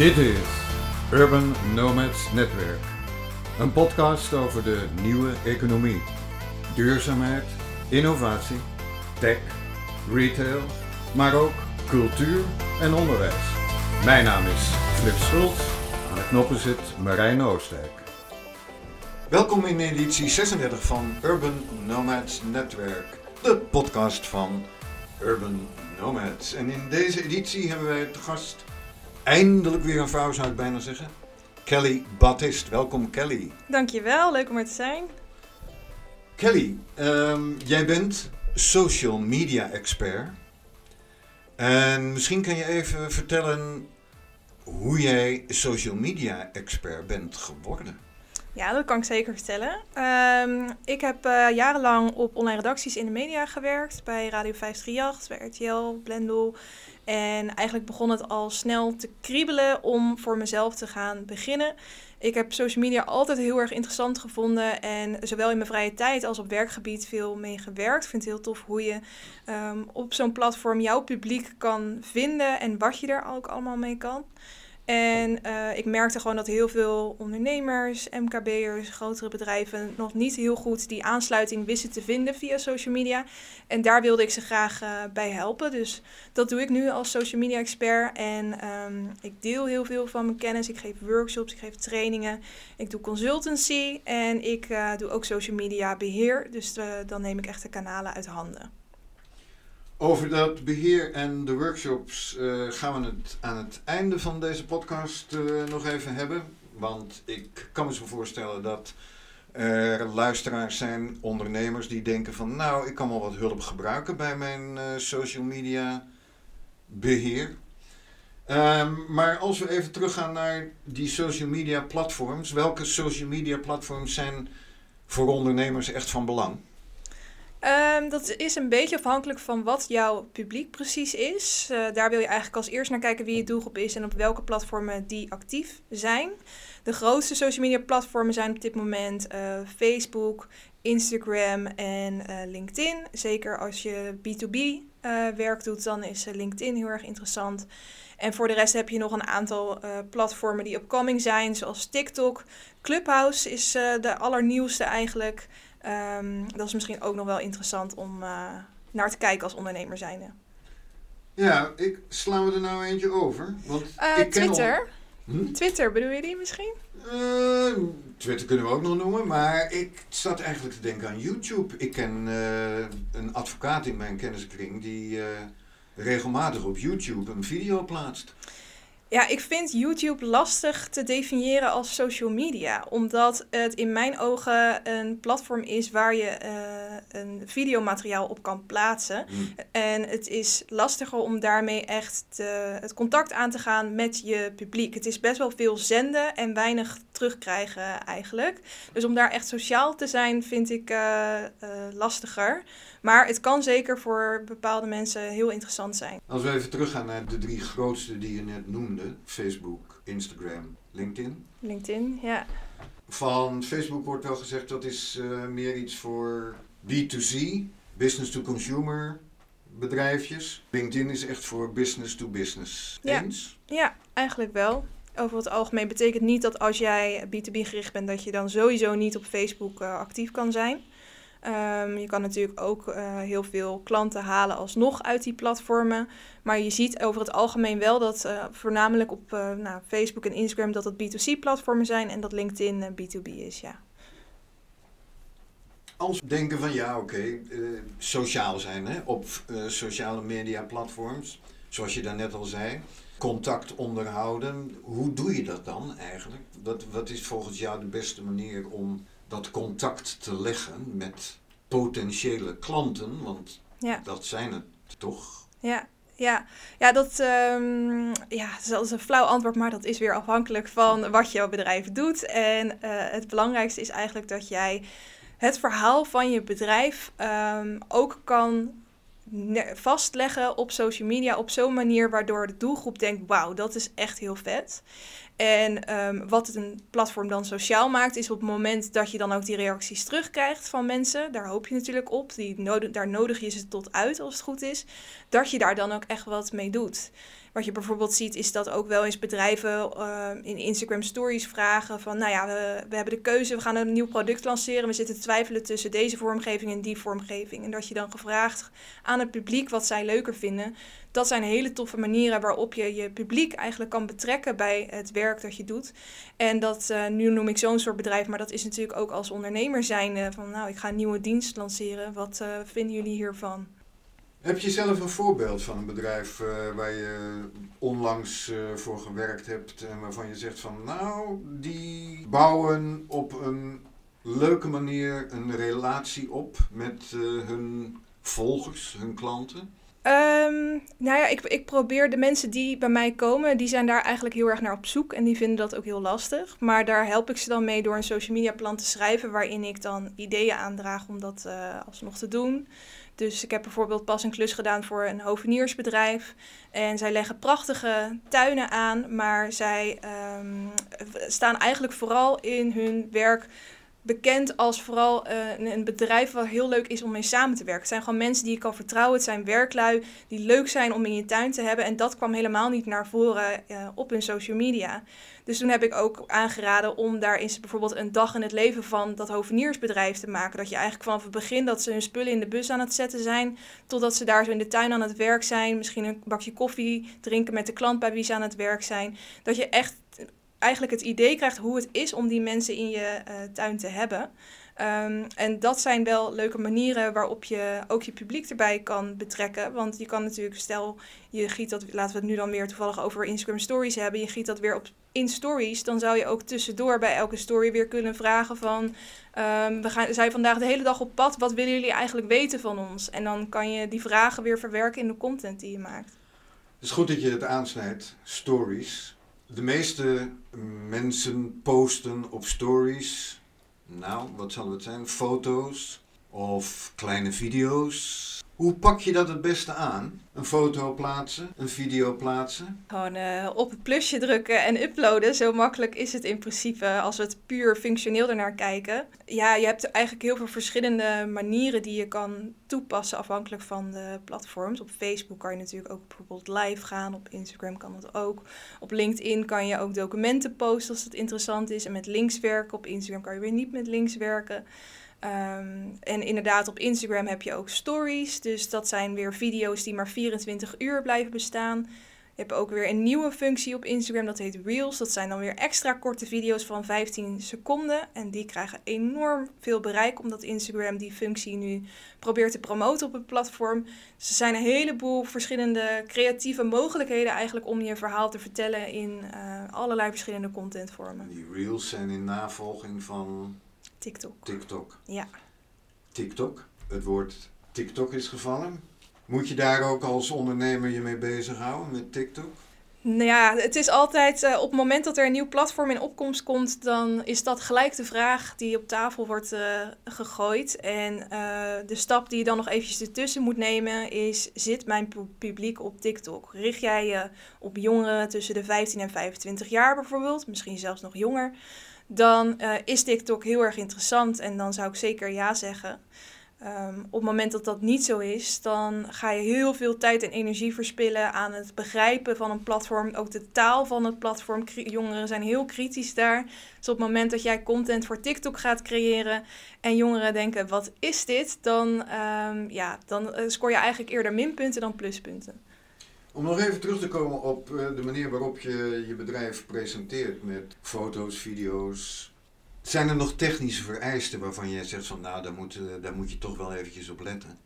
Dit is Urban Nomads Netwerk. Een podcast over de nieuwe economie. Duurzaamheid, innovatie, tech, retail, maar ook cultuur en onderwijs. Mijn naam is Flip Schultz. Aan de knoppen zit Marijn Oostdijk. Welkom in editie 36 van Urban Nomads Netwerk, de podcast van Urban Nomads. En in deze editie hebben wij te gast eindelijk weer een vrouw, zou ik bijna zeggen. Kelly Baptist. Welkom Kelly. Dankjewel, leuk om er te zijn. Kelly, ehm, jij bent social media expert. En misschien kan je even vertellen hoe jij social media expert bent geworden. Ja, dat kan ik zeker vertellen. Ehm, ik heb eh, jarenlang op online redacties in de media gewerkt. Bij Radio 538, bij RTL, Blendel. En eigenlijk begon het al snel te kriebelen om voor mezelf te gaan beginnen. Ik heb social media altijd heel erg interessant gevonden. En zowel in mijn vrije tijd als op werkgebied veel mee gewerkt. Ik vind het heel tof hoe je ehm, op zo'n platform jouw publiek kan vinden. En wat je daar ook allemaal mee kan. En uh, ik merkte gewoon dat heel veel ondernemers, MKB'ers, grotere bedrijven nog niet heel goed die aansluiting wisten te vinden via social media. En daar wilde ik ze graag uh, bij helpen. Dus dat doe ik nu als social media expert. En um, ik deel heel veel van mijn kennis. Ik geef workshops, ik geef trainingen, ik doe consultancy en ik uh, doe ook social media beheer. Dus dan neem ik echt de kanalen uit handen. Over dat beheer en de workshops uh, gaan we het aan het einde van deze podcast uh, nog even hebben. Want ik kan me zo voorstellen dat er luisteraars zijn, ondernemers die denken van nou, ik kan wel wat hulp gebruiken bij mijn uh, social media beheer. Um, maar als we even teruggaan naar die social media platforms, welke social media platforms zijn voor ondernemers echt van belang? Um, dat is een beetje afhankelijk van wat jouw publiek precies is. Uh, daar wil je eigenlijk als eerst naar kijken wie je doelgroep is en op welke platformen die actief zijn. De grootste social media platformen zijn op dit moment uh, Facebook, Instagram en uh, LinkedIn. Zeker als je B2B werk doet, dan is LinkedIn heel erg interessant. En voor de rest heb je nog een aantal platformen die upcoming zijn, zoals TikTok. Clubhouse is de allernieuwste eigenlijk. Um, dat is misschien ook nog wel interessant om uh, naar te kijken als ondernemer zijnde. Ja, ik, slaan we er nou eentje over? Want uh, ik Twitter. Al... Hm? Twitter, bedoel je die misschien? Uh, Twitter kunnen we ook nog noemen, maar ik zat eigenlijk te denken aan YouTube. Ik ken een advocaat in mijn kenniskring die regelmatig op YouTube een video plaatst. Ja, ik vind YouTube lastig te definiëren als social media, omdat het in mijn ogen een platform is waar je uh, een videomateriaal op kan plaatsen. Mm. En het is lastiger om daarmee echt te, het contact aan te gaan met je publiek. Het is best wel veel zenden en weinig terugkrijgen eigenlijk. Dus om daar echt sociaal te zijn vind ik uh, uh, lastiger. Maar het kan zeker voor bepaalde mensen heel interessant zijn. Als we even teruggaan naar de drie grootste die je net noemde: Facebook, Instagram, LinkedIn. LinkedIn, ja. Van Facebook wordt wel gezegd dat is uh, meer iets voor B2C, business to consumer bedrijfjes. LinkedIn is echt voor business to business. Ja. Eens? Ja, eigenlijk wel. Over het algemeen betekent niet dat als jij B2B gericht bent, dat je dan sowieso niet op Facebook uh, actief kan zijn. Um, je kan natuurlijk ook uh, heel veel klanten halen alsnog uit die platformen. Maar je ziet over het algemeen wel dat uh, voornamelijk op nou, Facebook en Instagram dat het B2C-platformen zijn en dat LinkedIn B2B is, ja. Als we denken van ja, oké, sociaal zijn hè, op sociale media platforms, zoals je daarnet al zei, contact onderhouden. Hoe doe je dat dan eigenlijk? Wat, wat is volgens jou de beste manier om dat contact te leggen met potentiële klanten, want ja. dat zijn het toch? Ja, ja, ja dat, um, ja, dat is een flauw antwoord, maar dat is weer afhankelijk van wat jouw bedrijf doet. En uh, het belangrijkste is eigenlijk dat jij het verhaal van je bedrijf um, ook kan vastleggen op social media op zo'n manier waardoor de doelgroep denkt: wauw, dat is echt heel vet. En ehm, wat het een platform dan sociaal maakt, is op het moment dat je dan ook die reacties terugkrijgt van mensen. Daar hoop je natuurlijk op. Die daar nodig je ze tot uit als het goed is. Dat je daar dan ook echt wat mee doet. Wat je bijvoorbeeld ziet, is dat ook wel eens bedrijven uh, in Instagram stories vragen van, nou ja, we, we, hebben de keuze, we gaan een nieuw product lanceren. We zitten te twijfelen tussen deze vormgeving en die vormgeving. En dat je dan gevraagd aan het publiek wat zij leuker vinden. Dat zijn hele toffe manieren waarop je je publiek eigenlijk kan betrekken bij het werk dat je doet. En dat, uh, nu noem ik zo'n soort bedrijf, maar dat is natuurlijk ook als ondernemer zijn van, nou, ik ga een nieuwe dienst lanceren. Wat uh, vinden jullie hiervan? Heb je zelf een voorbeeld van een bedrijf uh, waar je onlangs voor gewerkt hebt en waarvan je zegt van nou, die bouwen op een leuke manier een relatie op met hun volgers, hun klanten? Um, nou ja, ik, ik probeer de mensen die bij mij komen, die zijn daar eigenlijk heel erg naar op zoek en die vinden dat ook heel lastig. Maar daar help ik ze dan mee door een social media plan te schrijven waarin ik dan ideeën aandraag om dat alsnog te doen. Dus ik heb bijvoorbeeld pas een klus gedaan voor een hoveniersbedrijf. En zij leggen prachtige tuinen aan, maar zij um, staan eigenlijk vooral in hun werk bekend als vooral uh, een bedrijf waar heel leuk is om mee samen te werken. Het zijn gewoon mensen die je kan vertrouwen. Het zijn werklui die leuk zijn om in je tuin te hebben. En dat kwam helemaal niet naar voren uh, op hun social media. Dus toen heb ik ook aangeraden om daar eens bijvoorbeeld een dag in het leven van dat hoveniersbedrijf te maken. Dat je eigenlijk vanaf het begin dat ze hun spullen in de bus aan het zetten zijn, totdat ze daar zo in de tuin aan het werk zijn. Misschien een bakje koffie drinken met de klant bij wie ze aan het werk zijn. Dat je echt eigenlijk het idee krijgt hoe het is om die mensen in je uh, tuin te hebben. Um, en dat zijn wel leuke manieren waarop je ook je publiek erbij kan betrekken. Want je kan natuurlijk, stel je giet dat, laten we het nu dan weer toevallig over Instagram Stories hebben. Je giet dat weer op in Stories. Dan zou je ook tussendoor bij elke story weer kunnen vragen van... Um, we gaan, zijn vandaag de hele dag op pad. Wat willen jullie eigenlijk weten van ons? En dan kan je die vragen weer verwerken in de content die je maakt. Het is goed dat je het aansnijdt, stories. De meeste mensen posten op stories, nou, wat zal het zijn? Foto's of kleine video's. Hoe pak je dat het beste aan? Een foto plaatsen, een video plaatsen? Gewoon uh, op het plusje drukken en uploaden. Zo makkelijk is het in principe als we het puur functioneel ernaar kijken. Ja, je hebt eigenlijk heel veel verschillende manieren die je kan toepassen afhankelijk van de platforms. Op Facebook kan je natuurlijk ook bijvoorbeeld live gaan. Op Instagram kan dat ook. Op LinkedIn kan je ook documenten posten als dat interessant is. En met links werken. Op Instagram kan je weer niet met links werken. Um, en inderdaad, op Instagram heb je ook stories. Dus dat zijn weer video's die maar 24 uur blijven bestaan. Je hebt ook weer een nieuwe functie op Instagram, dat heet Reels. Dat zijn dan weer extra korte video's van 15 seconden. En die krijgen enorm veel bereik, omdat Instagram die functie nu probeert te promoten op het platform. Dus er zijn een heleboel verschillende creatieve mogelijkheden eigenlijk om je verhaal te vertellen in uh, allerlei verschillende contentvormen. Die Reels zijn in navolging van TikTok. TikTok. Ja. TikTok. Het woord TikTok is gevallen. Moet je daar ook als ondernemer je mee bezighouden met TikTok? Nou ja, het is altijd uh, op het moment dat er een nieuw platform in opkomst komt, dan is dat gelijk de vraag die op tafel wordt uh, gegooid. En uh, de stap die je dan nog eventjes ertussen moet nemen is, zit mijn publiek op TikTok? Richt jij je op jongeren tussen de 15 en 25 jaar bijvoorbeeld, misschien zelfs nog jonger? Dan uh, is TikTok heel erg interessant en dan zou ik zeker ja zeggen. Um, op het moment dat dat niet zo is, dan ga je heel veel tijd en energie verspillen aan het begrijpen van een platform. Ook de taal van het platform. Jongeren zijn heel kritisch daar. Dus op het moment dat jij content voor TikTok gaat creëren en jongeren denken: wat is dit? Dan, um, ja, dan uh, scoor je eigenlijk eerder minpunten dan pluspunten. Om nog even terug te komen op eh, de manier waarop je je bedrijf presenteert met foto's, video's. Zijn er nog technische vereisten waarvan jij zegt van nou, daar moet, eh, daar moet je toch wel eventjes op letten?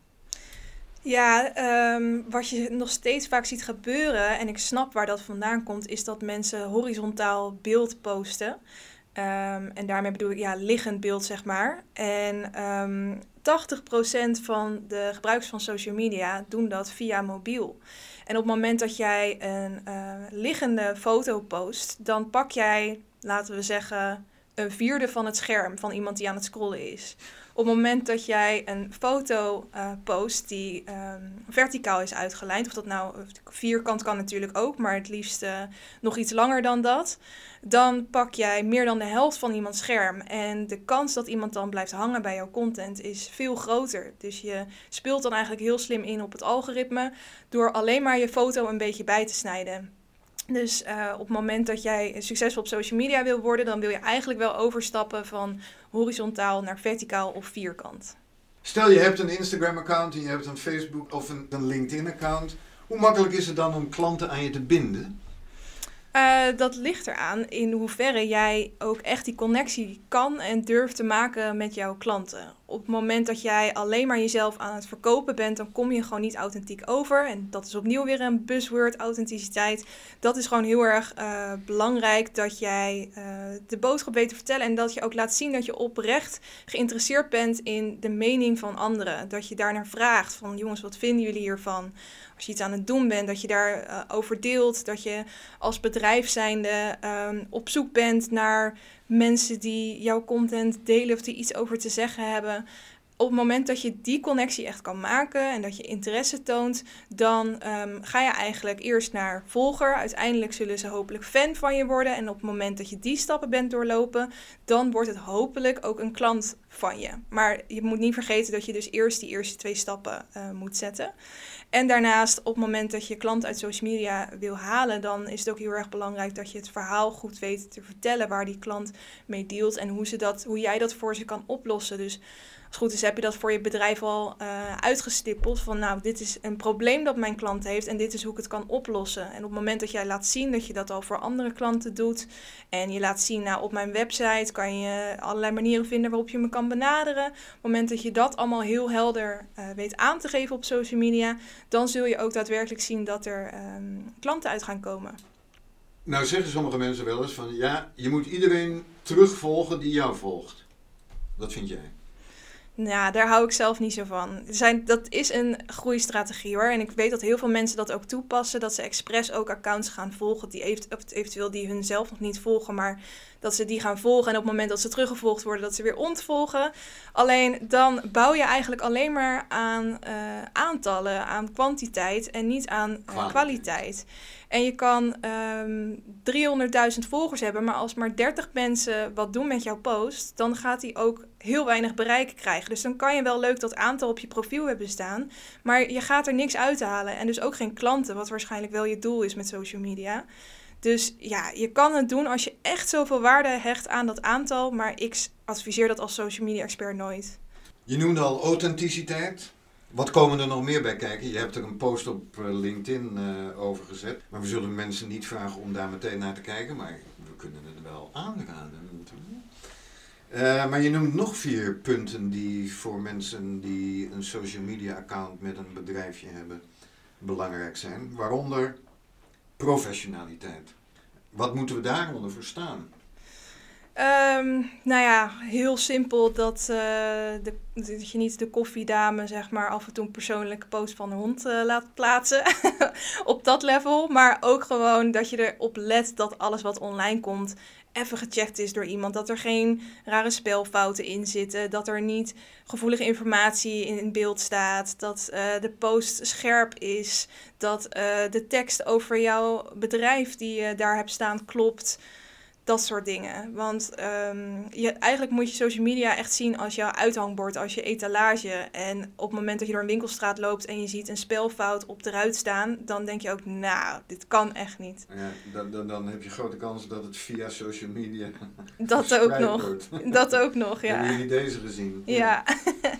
Ja, um, wat je nog steeds vaak ziet gebeuren, en ik snap waar dat vandaan komt, is dat mensen horizontaal beeld posten. Um, en daarmee bedoel ik ja, liggend beeld, zeg maar. En um, 80% van de gebruikers van social media doen dat via mobiel. En op het moment dat jij een uh, liggende foto post, dan pak jij, laten we zeggen, een vierde van het scherm van iemand die aan het scrollen is. Op het moment dat jij een foto uh, post die um, verticaal is uitgelijnd, of dat nou vierkant kan natuurlijk ook, maar het liefst uh, nog iets langer dan dat, dan pak jij meer dan de helft van iemands scherm. En de kans dat iemand dan blijft hangen bij jouw content is veel groter. Dus je speelt dan eigenlijk heel slim in op het algoritme door alleen maar je foto een beetje bij te snijden. Dus uh, op het moment dat jij succesvol op social media wil worden, dan wil je eigenlijk wel overstappen van horizontaal naar verticaal of vierkant. Stel je hebt een Instagram-account en je hebt een Facebook of een, een LinkedIn-account. Hoe makkelijk is het dan om klanten aan je te binden? Uh, dat ligt eraan in hoeverre jij ook echt die connectie kan en durft te maken met jouw klanten. Op het moment dat jij alleen maar jezelf aan het verkopen bent, dan kom je gewoon niet authentiek over. En dat is opnieuw weer een buzzword, authenticiteit. Dat is gewoon heel erg uh, belangrijk dat jij uh, de boodschap weet te vertellen en dat je ook laat zien dat je oprecht geïnteresseerd bent in de mening van anderen. Dat je daarnaar vraagt van jongens, wat vinden jullie hiervan? als je iets aan het doen bent, dat je daarover uh, over deelt. Dat je als bedrijf zijnde um, op zoek bent naar mensen die jouw content delen of die iets over te zeggen hebben op het moment dat je die connectie echt kan maken en dat je interesse toont, dan um, ga je eigenlijk eerst naar volger. Uiteindelijk zullen ze hopelijk fan van je worden. En op het moment dat je die stappen bent doorlopen, dan wordt het hopelijk ook een klant van je. Maar je moet niet vergeten dat je dus eerst die eerste twee stappen uh, moet zetten. En daarnaast, op het moment dat je klant uit social media wil halen, dan is het ook heel erg belangrijk dat je het verhaal goed weet te vertellen waar die klant mee dealt en hoe, ze dat, hoe jij dat voor ze kan oplossen. Dus goed is heb je dat voor je bedrijf al uh, uitgestippeld. Van nou, dit is een probleem dat mijn klant heeft en dit is hoe ik het kan oplossen. En op het moment dat jij laat zien dat je dat al voor andere klanten doet. En je laat zien, nou op mijn website kan je allerlei manieren vinden waarop je me kan benaderen. Op het moment dat je dat allemaal heel helder uh, weet aan te geven op social media. Dan zul je ook daadwerkelijk zien dat er um, klanten uit gaan komen. Nou zeggen sommige mensen wel eens van ja, je moet iedereen terugvolgen die jou volgt. Wat vind jij? Ja, daar hou ik zelf niet zo van. Zijn, dat is een groeistrategie hoor. En ik weet dat heel veel mensen dat ook toepassen. Dat ze expres ook accounts gaan volgen die eventueel die hun zelf nog niet volgen. Maar dat ze die gaan volgen. En op het moment dat ze teruggevolgd worden, dat ze weer ontvolgen. Alleen dan bouw je eigenlijk alleen maar aan uh, aantallen, aan kwantiteit en niet aan uh, kwaliteit. En je kan um, ehm, 300.000 volgers hebben, maar als maar 30 mensen wat doen met jouw post, dan gaat die ook heel weinig bereik krijgen. Dus dan kan je wel leuk dat aantal op je profiel hebben staan, maar je gaat er niks uithalen. En dus ook geen klanten, wat waarschijnlijk wel je doel is met social media. Dus ja, je kan het doen als je echt zoveel waarde hecht aan dat aantal, maar ik adviseer dat als social media expert nooit. Je noemde al authenticiteit. Wat komen er nog meer bij kijken? Je hebt er een post op eh, LinkedIn uh, over gezet. Maar we zullen mensen niet vragen om daar meteen naar te kijken. Maar we kunnen het wel aanraden. Uh, maar je noemt nog vier punten die voor mensen die een social media account met een bedrijfje hebben belangrijk zijn. Waaronder professionaliteit. Wat moeten we daaronder verstaan? Um, nou ja, heel simpel dat, uh, de, dat je niet de koffiedame zeg maar af en toe een persoonlijke post van de hond uh, laat plaatsen op dat level. Maar ook gewoon dat je erop let dat alles wat online komt even gecheckt is door iemand. Dat er geen rare spelfouten in zitten. Dat er niet gevoelige informatie in beeld staat. Dat uh, de post scherp is. Dat de tekst over jouw bedrijf die je daar hebt staan klopt dat soort dingen. Want um, je, eigenlijk moet je social media echt zien als jouw uithangbord, als je etalage. En op het moment dat je door een winkelstraat loopt en je ziet een spelfout op de ruit staan, dan denk je ook, nou, dit kan echt niet. Ja, dan, dan, dan heb je grote kans dat het via social media. Dat ook nog. Dat ook nog, ja. Hebben jullie deze gezien? Ja. ja.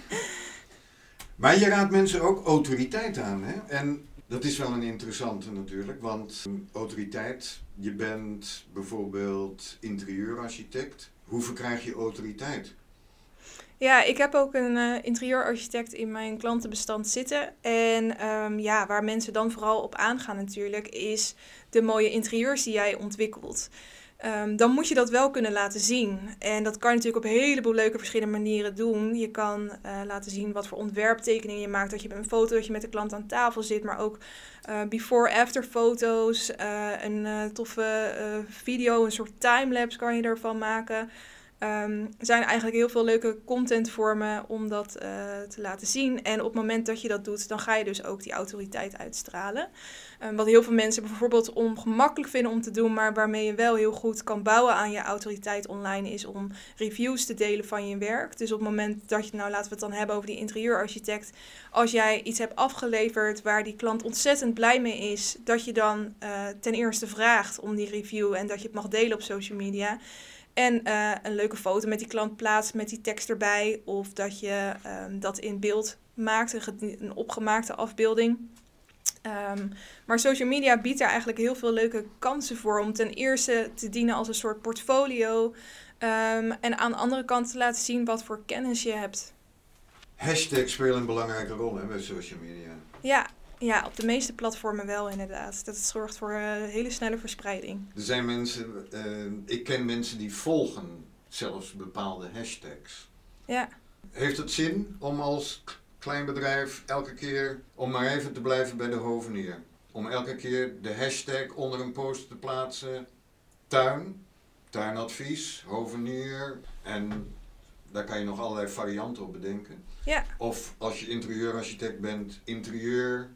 maar je raadt mensen ook autoriteit aan, hè? En dat is wel een interessante natuurlijk, want autoriteit, je bent bijvoorbeeld interieurarchitect. Hoe verkrijg je autoriteit? Ja, ik heb ook een uh, interieurarchitect in mijn klantenbestand zitten. En um, ja, waar mensen dan vooral op aangaan natuurlijk, is de mooie interieurs die jij ontwikkelt. Um, dan moet je dat wel kunnen laten zien. En dat kan je natuurlijk op een heleboel leuke verschillende manieren doen. Je kan uh, laten zien wat voor ontwerptekeningen je maakt. Dat je een foto dat je met de klant aan tafel zit, maar ook uh, before-after foto's. Uh, een toffe video, een soort timelapse kan je ervan maken. Um, er zijn eigenlijk heel veel leuke contentvormen om dat te laten zien. En op het moment dat je dat doet, dan ga je dus ook die autoriteit uitstralen. Um, wat heel veel mensen bijvoorbeeld ongemakkelijk vinden om te doen, maar waarmee je wel heel goed kan bouwen aan je autoriteit online, is om reviews te delen van je werk. Dus op het moment dat je, nou laten we het dan hebben over die interieurarchitect, als jij iets hebt afgeleverd waar die klant ontzettend blij mee is, dat je dan uh, ten eerste vraagt om die review en dat je het mag delen op social media. En uh, een leuke foto met die klant plaatst met die tekst erbij. Of dat je um, dat in beeld maakt, een opgemaakte afbeelding. Um, maar social media biedt daar eigenlijk heel veel leuke kansen voor om ten eerste te dienen als een soort portfolio. Um, en aan de andere kant te laten zien wat voor kennis je hebt. Hashtags spelen een belangrijke rol hè, bij social media. Ja, ja, op de meeste platformen wel inderdaad. Dat zorgt voor een hele snelle verspreiding. Er zijn mensen, uh, ik ken mensen die volgen zelfs bepaalde hashtags. Ja. Heeft het zin om als klein bedrijf elke keer, om maar even te blijven bij de hovenier, om elke keer de hashtag onder een post te plaatsen, tuin, tuinadvies, hovenier en daar kan je nog allerlei varianten op bedenken. Ja. Of als je interieurarchitect bent, interieur,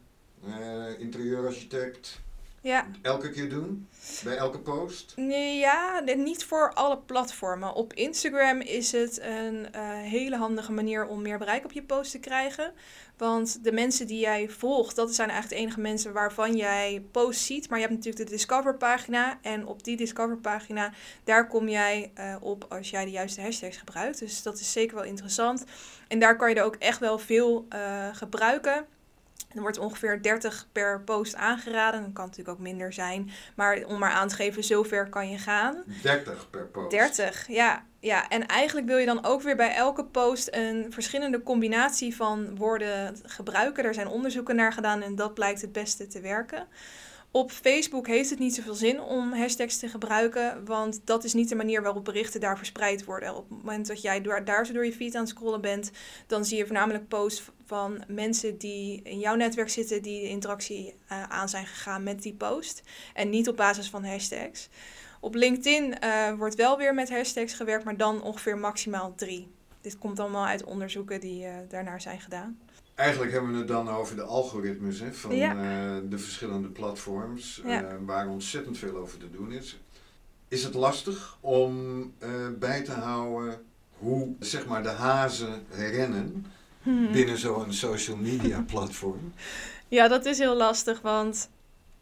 uh, interieurarchitect. Ja. Elke keer doen? Bij elke post? Nee, ja, niet voor alle platformen. Op Instagram is het een uh, hele handige manier om meer bereik op je post te krijgen. Want de mensen die jij volgt, dat zijn eigenlijk de enige mensen waarvan jij posts ziet. Maar je hebt natuurlijk de Discover pagina. En op die Discover pagina, daar kom jij uh, op als jij de juiste hashtags gebruikt. Dus dat is zeker wel interessant. En daar kan je er ook echt wel veel uh, gebruiken. Er wordt ongeveer 30 per post aangeraden. Dat kan natuurlijk ook minder zijn. Maar om maar aan te geven, zover kan je gaan. 30 per post? 30, ja. ja. En eigenlijk wil je dan ook weer bij elke post een verschillende combinatie van woorden gebruiken. Er zijn onderzoeken naar gedaan en dat blijkt het beste te werken. Op Facebook heeft het niet zoveel zin om hashtags te gebruiken, want dat is niet de manier waarop berichten daar verspreid worden. Op het moment dat jij daar zo door je feed aan het scrollen bent, dan zie je voornamelijk posts van mensen die in jouw netwerk zitten, die de interactie uh, aan zijn gegaan met die post. En niet op basis van hashtags. Op LinkedIn uh, wordt wel weer met hashtags gewerkt, maar dan ongeveer maximaal drie. Dit komt allemaal uit onderzoeken die uh, daarnaar zijn gedaan. Eigenlijk hebben we het dan over de algoritmes hè, van ja. uh, de verschillende platforms, ja. uh, waar ontzettend veel over te doen is. Is het lastig om uh, bij te houden hoe zeg maar, de hazen rennen hmm. binnen zo'n social media platform? Ja, dat is heel lastig, want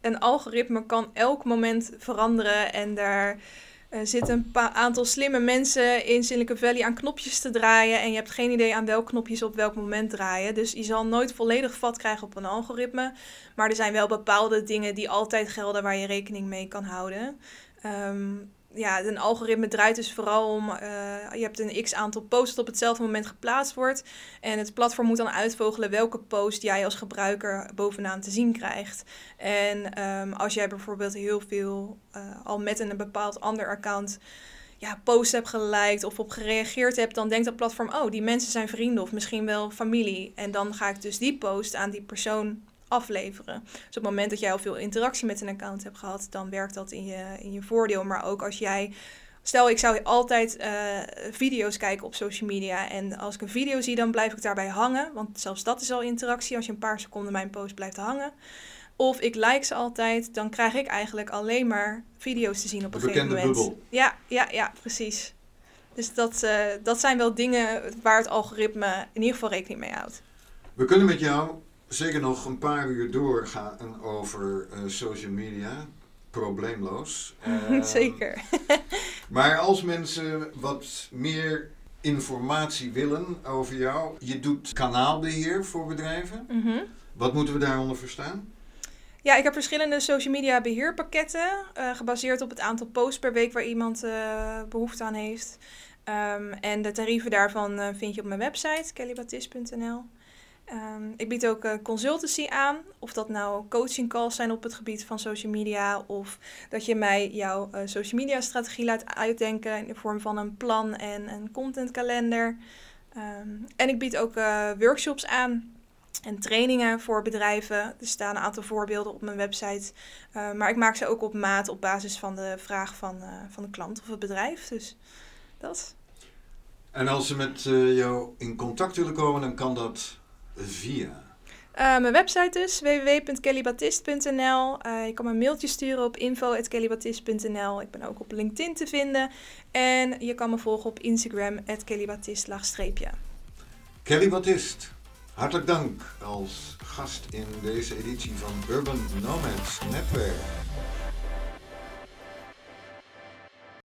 een algoritme kan elk moment veranderen en daar er zitten een aantal slimme mensen in Silicon Valley aan knopjes te draaien. En je hebt geen idee aan welk knopjes op welk moment draaien. Dus je zal nooit volledig vat krijgen op een algoritme. Maar er zijn wel bepaalde dingen die altijd gelden waar je rekening mee kan houden. Um, ja, een algoritme draait dus vooral om, uh, je hebt een x aantal posts dat op hetzelfde moment geplaatst wordt. En het platform moet dan uitvogelen welke post jij als gebruiker bovenaan te zien krijgt. En um, als jij bijvoorbeeld heel veel uh, al met een bepaald ander account ja, post hebt geliked of op gereageerd hebt, dan denkt dat platform, oh, die mensen zijn vrienden of misschien wel familie. En dan ga ik dus die post aan die persoon afleveren. Dus op het moment dat jij al veel interactie met een account hebt gehad, dan werkt dat in je, in je voordeel. Maar ook als jij. Stel, ik zou altijd uh, video's kijken op social media. En als ik een video zie, dan blijf ik daarbij hangen. Want zelfs dat is al interactie. Als je een paar seconden mijn post blijft hangen. Of ik like ze altijd, dan krijg ik eigenlijk alleen maar video's te zien op een gegeven moment. Bubbel. Ja, ja, ja, precies. Dus dat, uh, dat zijn wel dingen waar het algoritme in ieder geval rekening mee houdt. We kunnen met jou zeker nog een paar uur doorgaan over uh, social media. Probleemloos. Uh, zeker. maar als mensen wat meer informatie willen over jou, je doet kanaalbeheer voor bedrijven. Mm -hmm. Wat moeten we daaronder verstaan? Ja, ik heb verschillende social media beheerpakketten, uh, gebaseerd op het aantal posts per week waar iemand uh, behoefte aan heeft. Um, en de tarieven daarvan vind je op mijn website, kellybatis.nl. Um, ik bied ook uh, consultancy aan, of dat nou coaching calls zijn op het gebied van social media, of dat je mij jouw uh, social media strategie laat uitdenken in de vorm van een plan en een contentkalender. Um, en ik bied ook uh, workshops aan en trainingen voor bedrijven. Er staan een aantal voorbeelden op mijn website, maar ik maak ze ook op maat op basis van de vraag van, van de klant of het bedrijf. Dus dat. En als ze met jou in contact willen komen, dan kan dat via? Uh, mijn website is www.kellybatist.nl. Uh, je kan me een mailtje sturen op info.kellybatist.nl. Ik ben ook op LinkedIn te vinden. En je kan me volgen op Instagram, kellybatist Kelly Batist, hartelijk dank als gast in deze editie van Urban Nomads Netwerk.